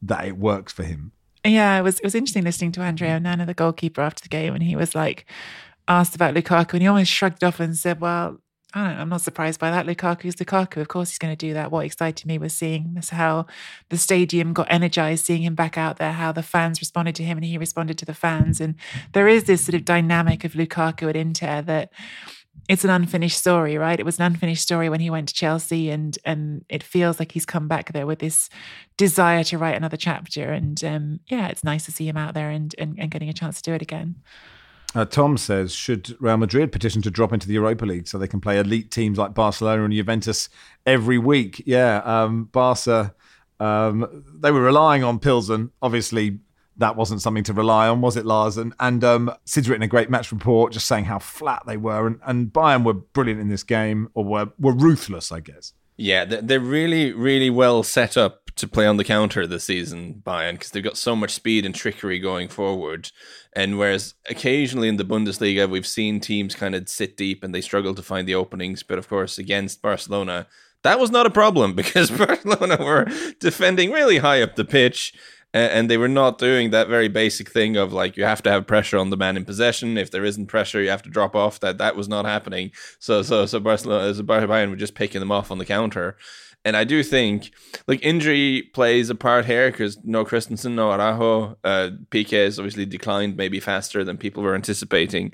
that it works for him. Yeah, it was it was interesting listening to André Onana, the goalkeeper, after the game, and he was like asked about Lukaku, and he almost shrugged off and said, "Well, I don't, I'm not surprised by that. Lukaku's Lukaku. Of course, he's going to do that. What excited me was seeing how the stadium got energized, seeing him back out there, how the fans responded to him and he responded to the fans. And there is this sort of dynamic of Lukaku at Inter that it's an unfinished story, right? It was an unfinished story when he went to Chelsea, and and it feels like he's come back there with this desire to write another chapter. And um, yeah, it's nice to see him out there and, and and getting a chance to do it again. Uh, Tom says, should Real Madrid petition to drop into the Europa League so they can play elite teams like Barcelona and Juventus every week? Yeah, um, Barca, um, they were relying on Pilsen. Obviously, that wasn't something to rely on, was it, Lars? And, and um, Sid's written a great match report just saying how flat they were. And, and Bayern were brilliant in this game, or were, were ruthless, I guess. Yeah, they're really, really well set up to play on the counter this season, Bayern, because they've got so much speed and trickery going forward. And whereas occasionally in the Bundesliga, we've seen teams kind of sit deep and they struggle to find the openings. But of course, against Barcelona, that was not a problem because Barcelona were defending really high up the pitch and they were not doing that very basic thing of like you have to have pressure on the man in possession. If there isn't pressure, you have to drop off. That that was not happening. So so so Barcelona, as Bayern were just picking them off on the counter. And I do think like injury plays a part here because no Christensen, no Araujo. Uh, Piqué has obviously declined maybe faster than people were anticipating.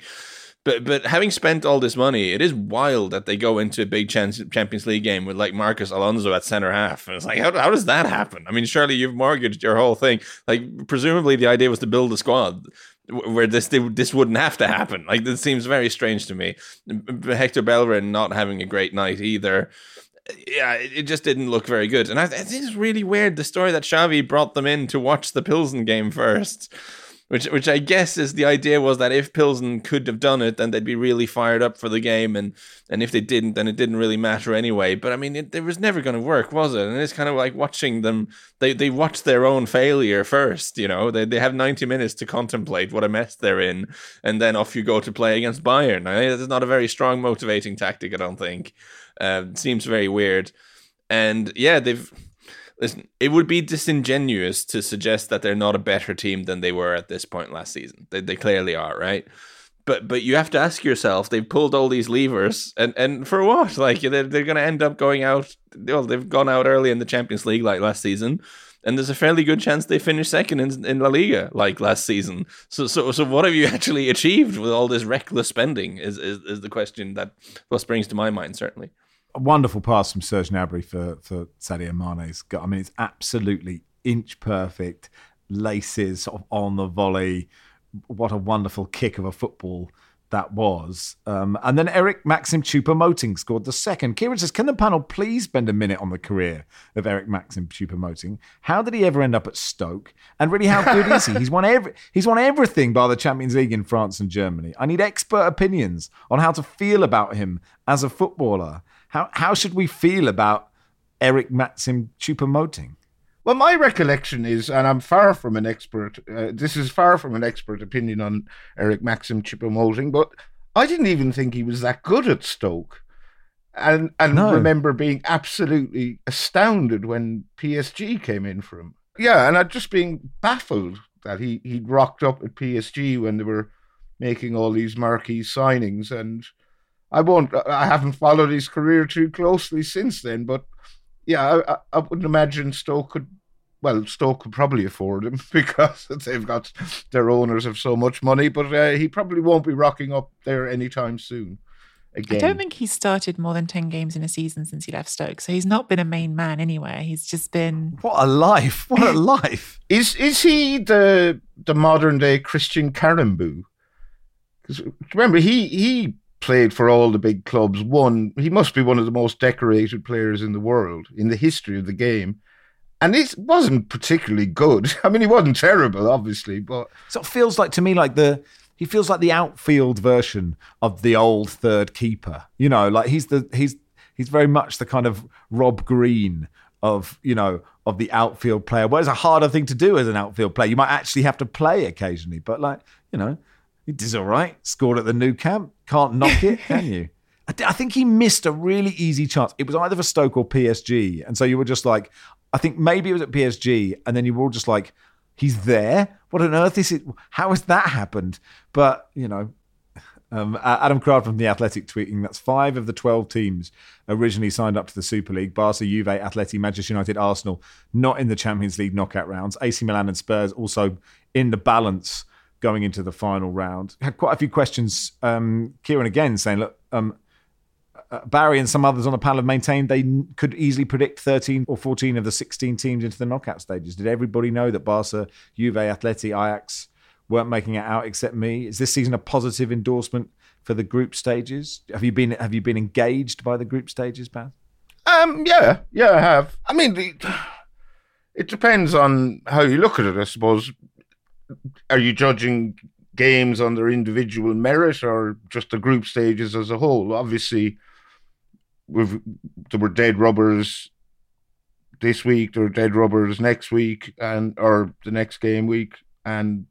But but having spent all this money, it is wild that they go into a big Champions League game with like Marcos Alonso at center half. And it's like, how, how does that happen? I mean, surely you've mortgaged your whole thing. Like, presumably the idea was to build a squad where this this wouldn't have to happen. Like, this seems very strange to me. Hector Bellerin not having a great night either. Yeah, it just didn't look very good. And I, I think it's really weird the story that Xavi brought them in to watch the Pilsen game first which which I guess is the idea was that if Pilsen could have done it, then they'd be really fired up for the game, and and if they didn't, then it didn't really matter anyway. But I mean, it, it was never going to work, was it? And it's kind of like watching them. They they watch their own failure first. You know, they they have ninety minutes to contemplate what a mess they're in, and then off you go to play against Bayern. I mean, that's not a very strong motivating tactic. I don't think. Uh, seems very weird, and yeah, they've Listen, it would be disingenuous to suggest that they're not a better team than they were at this point last season. They, they clearly are, right? But but you have to ask yourself, they've pulled all these levers, and, and for what? Like they're, they're going to end up going out. Well, they've gone out early in the Champions League like last season, and there's a fairly good chance they finish second in, in La Liga like last season. So so so what have you actually achieved with all this reckless spending? Is is, is the question that what springs to my mind certainly a wonderful pass from Serge Gnabry for for Sadio Mane's got. I mean, it's absolutely inch perfect, laces of on the volley. What a wonderful kick of a football that was. Um, and then Eric Maxim Choupo-Moting scored the second. Kieran says, can the panel please spend a minute on the career of Eric Maxim Choupo-Moting? How did he ever end up at Stoke? And really, how good is he? He's won every, he's won everything by the Champions League in France and Germany. I need expert opinions on how to feel about him as a footballer. How how should we feel about Eric Maxim Choupo-Moting? Well, my recollection is, and I'm far from an expert. Uh, this is far from an expert opinion on Eric Maxim Choupo-Moting, but I didn't even think he was that good at Stoke, and and no. remember being absolutely astounded when PSG came in for him. Yeah, and I'd just been baffled that he he'd rocked up at PSG when they were making all these marquee signings, and I won't. I haven't followed his career too closely since then, but yeah, I, I wouldn't imagine Stoke could. Well, Stoke could probably afford him because they've got their owners have so much money, but uh, he probably won't be rocking up there anytime soon. Again. I don't think he's started more than 10 games in a season since he left Stoke. So he's not been a main man anywhere. He's just been What a life. What a life. is is he the the modern day Christian Karembeu? Because remember he he played for all the big clubs. One, he must be one of the most decorated players in the world in the history of the game. And it wasn't particularly good. I mean, he wasn't terrible, obviously, but so it feels like to me like the he feels like the outfield version of the old third keeper. You know, like he's the he's he's very much the kind of Rob Green of you know of the outfield player. Well, it's a harder thing to do as an outfield player. You might actually have to play occasionally, but like you know, He does all right. Scored at the Nou Camp. Can't knock it, can you? I think he missed a really easy chance. It was either for Stoke or PSG. And so you were just like, I think maybe it was at PSG. And then you were all just like, he's there? What on earth is it? How has that happened? But, you know, um, Adam Crowd from The Athletic tweeting that's five of the 12 teams originally signed up to the Super League Barca, Juve, Atleti, Manchester United, Arsenal, not in the Champions League knockout rounds. AC Milan and Spurs also in the balance going into the final round. Had quite a few questions. Um, Kieran again saying, look, um, uh, Barry and some others on the panel have maintained they could easily predict 13 or 14 of the 16 teams into the knockout stages. Did everybody know that Barca, Juve, Atleti, Ajax weren't making it out except me? Is this season a positive endorsement for the group stages? Have you been have you been engaged by the group stages, Baz? Um, yeah, yeah, I have. I mean, it depends on how you look at it. I suppose. Are you judging games on their individual merit or just the group stages as a whole? Obviously, we've there were dead rubbers this week, there were dead rubbers next week, and or the next game week, and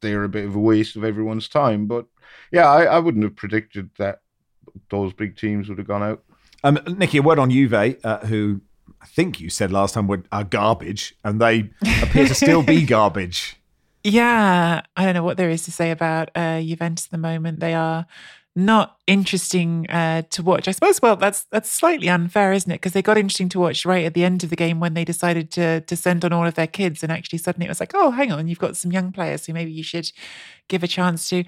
they're a bit of a waste of everyone's time. But yeah, I, I wouldn't have predicted that those big teams would have gone out. Um, Nicky, a word on Juve, uh, who I think you said last time were are garbage, and they appear to still be garbage. Yeah, I don't know what there is to say about uh, Juventus at the moment. They are not interesting uh, to watch. I suppose. Well, that's that's slightly unfair, isn't it? Because they got interesting to watch right at the end of the game when they decided to to send on all of their kids, and actually suddenly it was like, oh, hang on, you've got some young players who maybe you should give a chance to.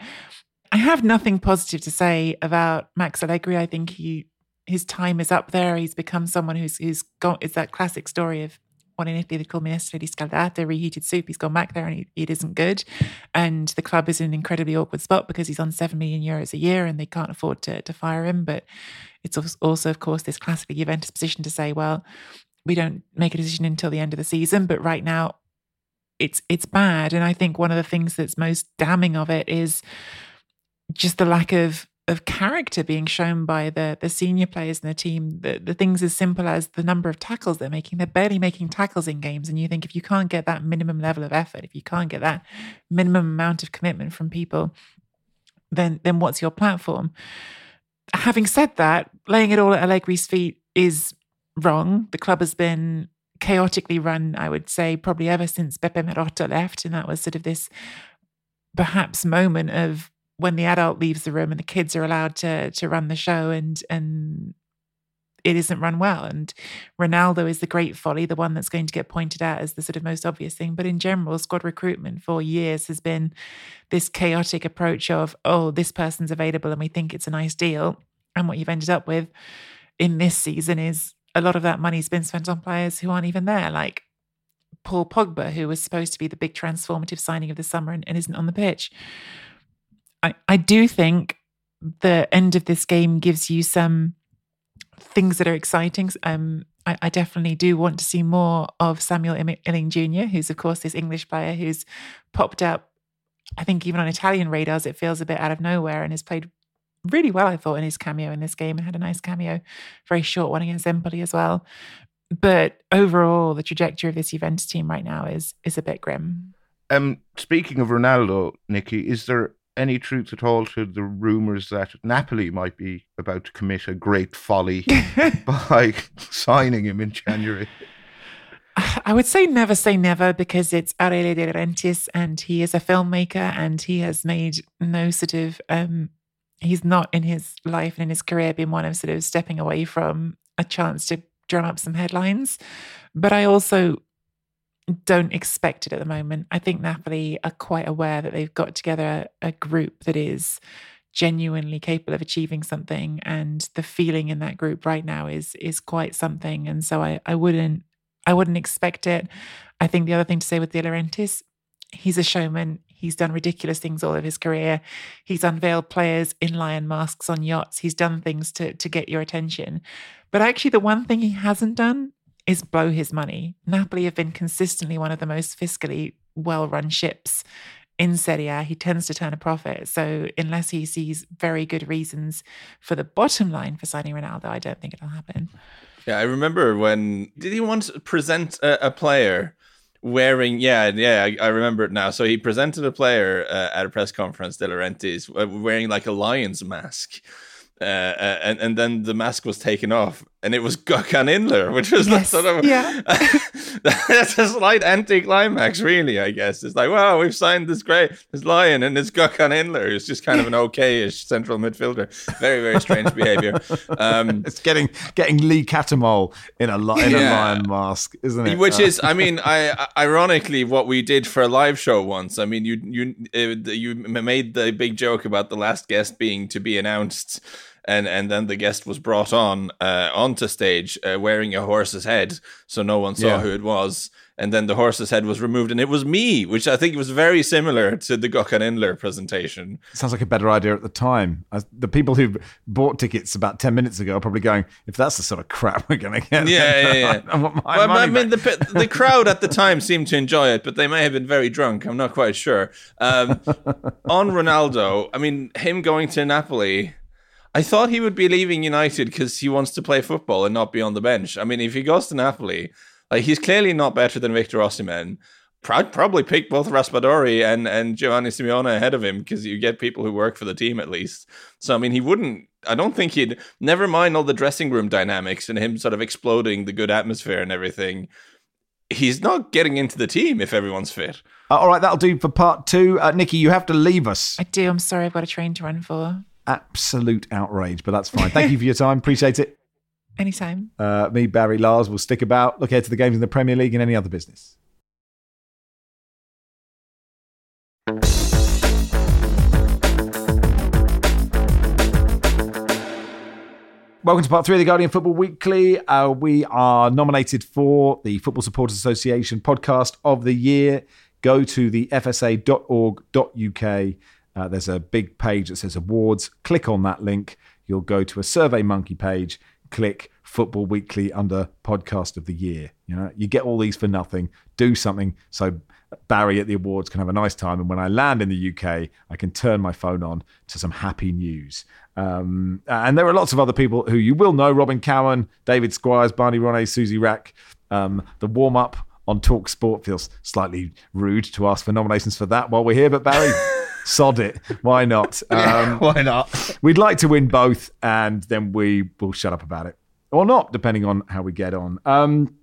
I have nothing positive to say about Max Allegri. I think he his time is up there. He's become someone who's who's got it's that classic story of what in Italy they call minestra riscaldata, reheated soup. He's gone back there and he, it isn't good. And the club is in an incredibly awkward spot because he's on 7 million euros a year and they can't afford to, to fire him. But it's also, of course, this classic Juventus position to say, well, we don't make a decision until the end of the season. But right now, it's it's bad. And I think one of the things that's most damning of it is just the lack of of character being shown by the the senior players in the team. The the things as simple as the number of tackles they're making. They're barely making tackles in games, and you think if you can't get that minimum level of effort, if you can't get that minimum amount of commitment from people, then then what's your platform? Having said that, laying it all at Allegri's feet is wrong. The club has been chaotically run, I would say, probably ever since Beppe Marotta left, and that was sort of this perhaps moment of when the adult leaves the room and the kids are allowed to to run the show and and it isn't run well. And Ronaldo is the great folly, the one that's going to get pointed out as the sort of most obvious thing. But in general, squad recruitment for years has been this chaotic approach of, oh, this person's available and we think it's a nice deal. And what you've ended up with in this season is a lot of that money's been spent on players who aren't even there, like Paul Pogba, who was supposed to be the big transformative signing of the summer and, and isn't on the pitch. I, I do think the end of this game gives you some things that are exciting. Um, I, I, definitely do want to see more of Samuel Iling Jr., who's of course this English player who's popped up. I think even on Italian radars, it feels a bit out of nowhere and has played really well. I thought in his cameo in this game and had a nice cameo, very short one against Empoli as well. But overall, the trajectory of this Juventus team right now is is a bit grim. Um, speaking of Ronaldo, Nicky, is there any truth at all to the rumours that Napoli might be about to commit a great folly by signing him in January? I would say never say never because it's Aurelio De Laurentiis and he is a filmmaker and he has made no sort of um he's not in his life and in his career been one of sort of stepping away from a chance to drum up some headlines. But I also don't expect it at the moment. I think Napoli are quite aware that they've got together a, group that is genuinely capable of achieving something and the feeling in that group right now is is quite something and so I I wouldn't I wouldn't expect it. I think the other thing to say with De Laurentiis, he's a showman. He's done ridiculous things all of his career. He's unveiled players in lion masks on yachts. He's done things to to get your attention. But actually the one thing he hasn't done is blow his money. Napoli have been consistently one of the most fiscally well run ships in Serie A. He tends to turn a profit. So, unless he sees very good reasons for the bottom line for signing Ronaldo, I don't think it'll happen. Yeah, I remember when did he once present a, a player wearing yeah yeah I, I, remember it now so he presented a player uh, at a press conference de laurentiis wearing like a lion's mask uh, uh, and and then the mask was taken off, and it was Gökhan Inler, which was yes. sort of yeah. that's a slight anticlimax, really. I guess it's like, wow, we've signed this great this lion, and it's Gökhan Inler, who's just kind of an okayish central midfielder. Very very strange behavior. Um, it's getting getting Lee Cattermole in a in yeah. a lion mask, isn't it? Which is, I mean, I ironically what we did for a live show once. I mean, you you uh, you made the big joke about the last guest being to be announced and and then the guest was brought on uh, onto stage uh, wearing a horse's head, so no one saw yeah. who it was. And then the horse's head was removed, and it was me, which I think was very similar to the Gökhan Inler presentation. Sounds like a better idea at the time. the people who bought tickets about ten minutes ago are probably going, "If that's the sort of crap we're going to get, yeah, yeah, yeah." I, well, I mean, the the crowd at the time seemed to enjoy it, but they may have been very drunk. I'm not quite sure. Um, on Ronaldo, I mean, him going to Napoli I thought he would be leaving United because he wants to play football and not be on the bench. I mean, if he goes to Napoli, like he's clearly not better than Victor Osimhen. I'd probably pick both Raspadori and, and Giovanni Simeone ahead of him because you get people who work for the team at least. So, I mean, he wouldn't, I don't think he'd, never mind all the dressing room dynamics and him sort of exploding the good atmosphere and everything. He's not getting into the team if everyone's fit. Uh, all right, that'll do for part two. Uh, Nicky, you have to leave us. I do. I'm sorry. I've got a train to run for absolute outrage, but that's fine. Thank you for your time. Appreciate it. Anytime. Uh, me, Barry, Lars will stick about, look ahead to the games in the Premier League and any other business. Welcome to part three of the Guardian Football Weekly. Uh, we are nominated for the Football Supporters Association Podcast of the Year. Go to the fsa.org.uk uh, there's a big page that says awards. Click on that link. You'll go to a Survey Monkey page. Click Football Weekly under Podcast of the Year. You know, you get all these for nothing. Do something so Barry at the awards can have a nice time. And when I land in the UK, I can turn my phone on to some happy news. Um, and there are lots of other people who you will know Robyn Cowen, David Squires, Barney Ronay, Suzy Wrack. Um, the warm up on Talk Sport feels slightly rude to ask for nominations for that while we're here, but Barry. sod it. Why not? Um, why not? we'd like to win both, and then we will shut up about it. Or not, depending on how we get on. Um,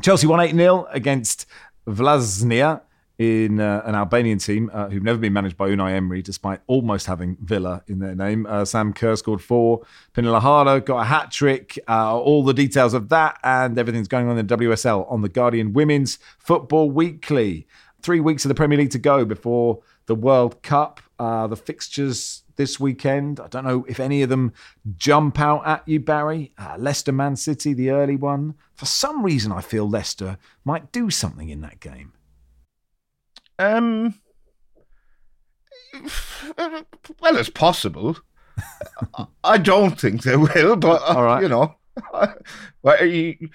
Chelsea won 8 0 against Vllaznia in uh, an Albanian team uh, who've never been managed by Unai Emery, despite almost having Villa in their name. Uh, Sam Kerr scored four. Harder got a hat trick. Uh, all the details of that and everything's going on in the WSL on the Guardian Women's Football Weekly. Three weeks of the Premier League to go before the World Cup, uh, the fixtures this weekend. I don't know if any of them jump out at you, Barry. Uh, Leicester Man City, the early one. For some reason, I feel Leicester might do something in that game. Um, well, it's possible. I don't think they will, but uh, right. you know, well, you,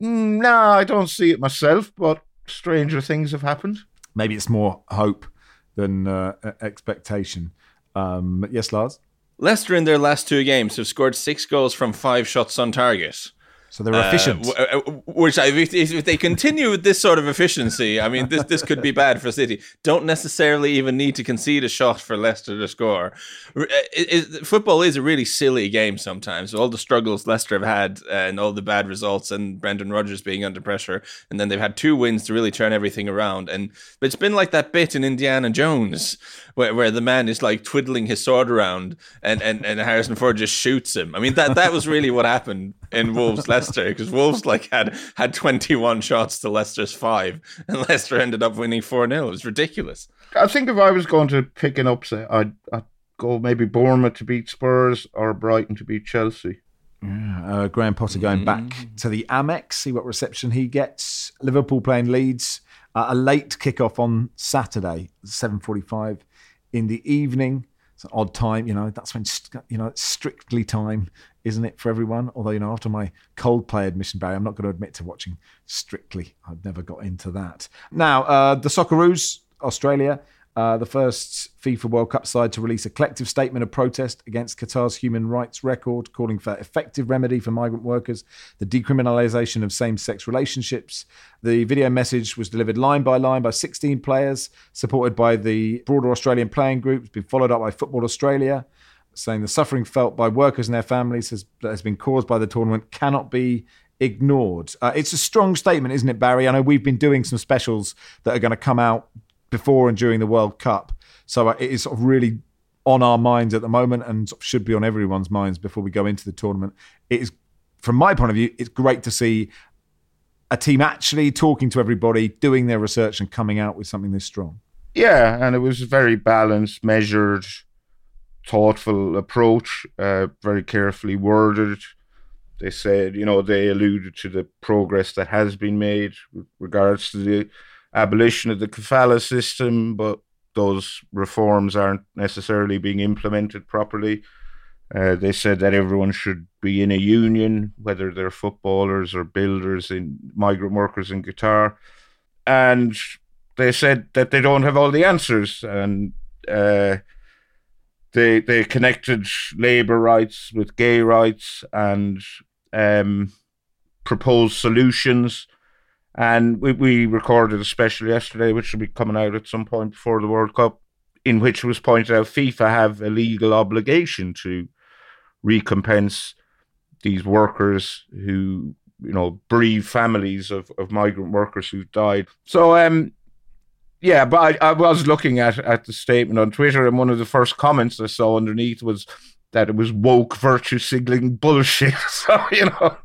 no, I don't see it myself. But stranger things have happened maybe it's more hope than uh, expectation. Um, yes, Lars. Leicester in their last two games have scored six goals from five shots on target. So they're efficient. Uh, uh which, if, if, they continue with this sort of efficiency, I mean, this this could be bad for City. Don't necessarily even need to concede a shot for Leicester to score. It, it, football is a really silly game sometimes. All the struggles Leicester have had and all the bad results, and Brendan Rodgers being under pressure, and then they've had two wins to really turn everything around. And it's been like that bit in Indiana Jones where, where the man is like twiddling his sword around, and, and, and Harrison Ford just shoots him. I mean, that that was really what happened in Wolves Leicester because Wolves like had had 21 shots to Leicester's five, and Leicester ended up winning 4 0. It was ridiculous. I think if I was going to pick an upset, I'd, I'd go maybe Bournemouth to beat Spurs or Brighton to beat Chelsea. Yeah, uh, Graham Potter going mm. back to the Amex, see what reception he gets. Liverpool playing Leeds. Uh, a late kickoff on Saturday, 7:45 in the evening. It's an odd time, you know. That's when you know it's strictly time, isn't it, for everyone? Although you know, after my Coldplay admission, Barry, I'm not going to admit to watching Strictly. I've never got into that. Now, uh, the Socceroos, Australia. uh, the first FIFA World Cup side to release a collective statement of protest against Qatar's human rights record, calling for effective remedy for migrant workers, the decriminalisation of same sex relationships. The video message was delivered line by line by 16 players, supported by the broader Australian playing group, it's been followed up by Football Australia. Saying the suffering felt by workers and their families has, has been caused by the tournament cannot be ignored. Uh, it's a strong statement, isn't it, Barry? I know we've been doing some specials that are going to come out before and during the World Cup. So uh, it is sort of really on our minds at the moment and should be on everyone's minds before we go into the tournament. It is, from my point of view, it's great to see a team actually talking to everybody, doing their research, and coming out with something this strong. Yeah, and it was very balanced, measured, thoughtful approach, uh, very carefully worded. They said, you know, they alluded to the progress that has been made with regards to the abolition of the kafala system, but those reforms aren't necessarily being implemented properly. Uh, they said that everyone should be in a union, whether they're footballers or builders in migrant workers in Qatar. And they said that they don't have all the answers. And uh, they they connected labor rights with gay rights and um, proposed solutions and we, we recorded a special yesterday, which will be coming out at some point before the World Cup, in which it was pointed out FIFA have a legal obligation to recompense these workers who, you know, bereave families of, of migrant workers who've died. So, um, yeah, but I, I was looking at, at the statement on Twitter, and one of the first comments I saw underneath was that it was woke virtue signaling bullshit. So, you know,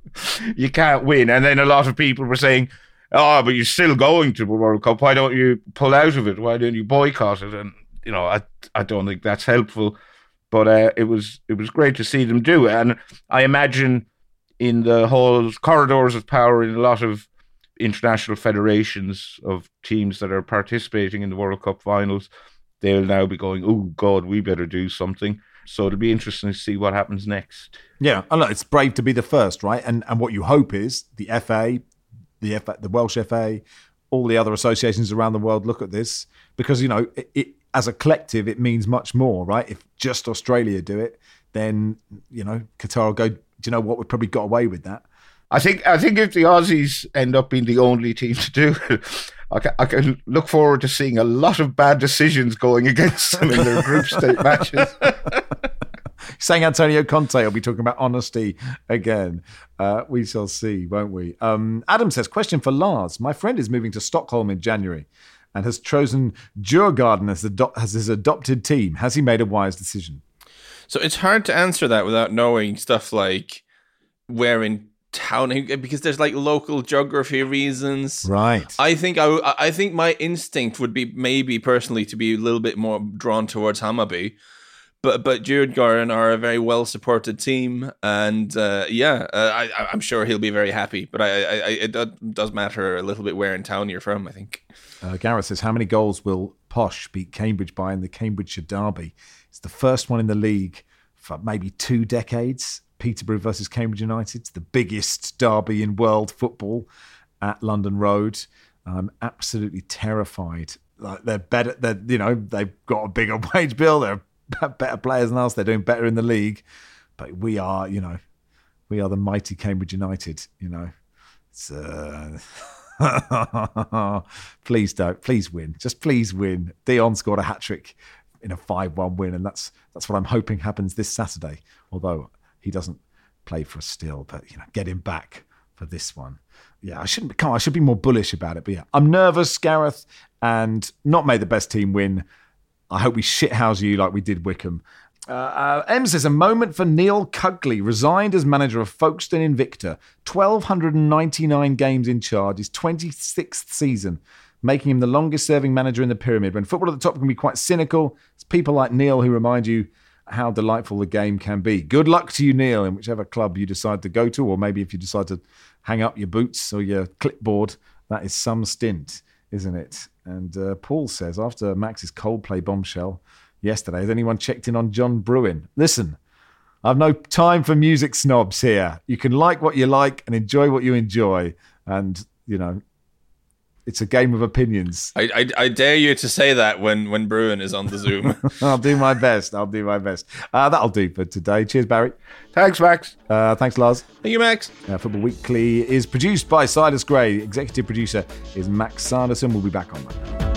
you can't win. And then a lot of people were saying, oh, but you're still going to the World Cup. Why don't you pull out of it? Why don't you boycott it? And you know, I I don't think that's helpful. But uh, it was it was great to see them do it, and I imagine in the whole corridors of power in a lot of international federations of teams that are participating in the World Cup finals, they'll now be going, "Oh God, we better do something." So it'll be interesting to see what happens next. Yeah, and look, it's brave to be the first, right? And and what you hope is the FA, the FA, the Welsh FA, all the other associations around the world look at this because you know it, it, as a collective it means much more, right? If just Australia do it, then you know Qatar will go. Do you know what? We probably got away with that. I think I think if the Aussies end up being the only team to do it, I can, I can look forward to seeing a lot of bad decisions going against them in their group state matches. saying Antonio Conte will be talking about honesty again. Uh, we shall see, won't we? Um, Adam says, question for Lars. My friend is moving to Stockholm in January and has chosen Djurgården as, ado- as his adopted team. Has he made a wise decision? So it's hard to answer that without knowing stuff like where in town because there's like local geography reasons. Right. I think I I think my instinct would be maybe personally to be a little bit more drawn towards Hammarby but but Djurgården are a very well supported team, and uh, yeah, uh, I, I'm sure he'll be very happy. But I, I, I, it does matter a little bit where in town you're from. I think. Uh, Gareth says, "How many goals will Posh beat Cambridge by in the Cambridgeshire Derby? It's the first one in the league for maybe two decades. Peterborough versus Cambridge United, the biggest derby in world football at London Road. I'm absolutely terrified. Like they're better. They're you know they've got a bigger wage bill. They're better players than us. They're doing better in the league, but we are, you know, we are the mighty Cambridge United. You know, uh, please don't, please win, just please win. Dion scored a hat trick in a five-one win, and that's that's what I'm hoping happens this Saturday. Although he doesn't play for us still, but you know, get him back for this one. Yeah, I shouldn't. Come on, I should be more bullish about it. But yeah, I'm nervous, Gareth, and not made the best team win. I hope we shithouse you like we did Wycombe. Uh, uh, M says a moment for Neil Cugley, resigned as manager of Folkestone Invicta, 1,299 games in charge, his 26th season, making him the longest serving manager in the pyramid. When football at the top can be quite cynical, it's people like Neil who remind you how delightful the game can be. Good luck to you, Neil, in whichever club you decide to go to, or maybe if you decide to hang up your boots or your clipboard, that is some stint, isn't it? And uh, Paul says, after Max's Coldplay bombshell yesterday, has anyone checked in on John Brewin? Listen, I've no time for music snobs here. You can like what you like and enjoy what you enjoy. And, you know, It's a game of opinions. I, I, I dare you to say that when when Brewin is on the Zoom. I'll do my best. I'll do my best. Uh, that'll do for today. Cheers, Barry. Thanks, Max. Uh, thanks, Lars. Thank you, Max. Uh, Football Weekly is produced by Silas Gray. Executive producer is Max Sanderson. We'll be back on Monday.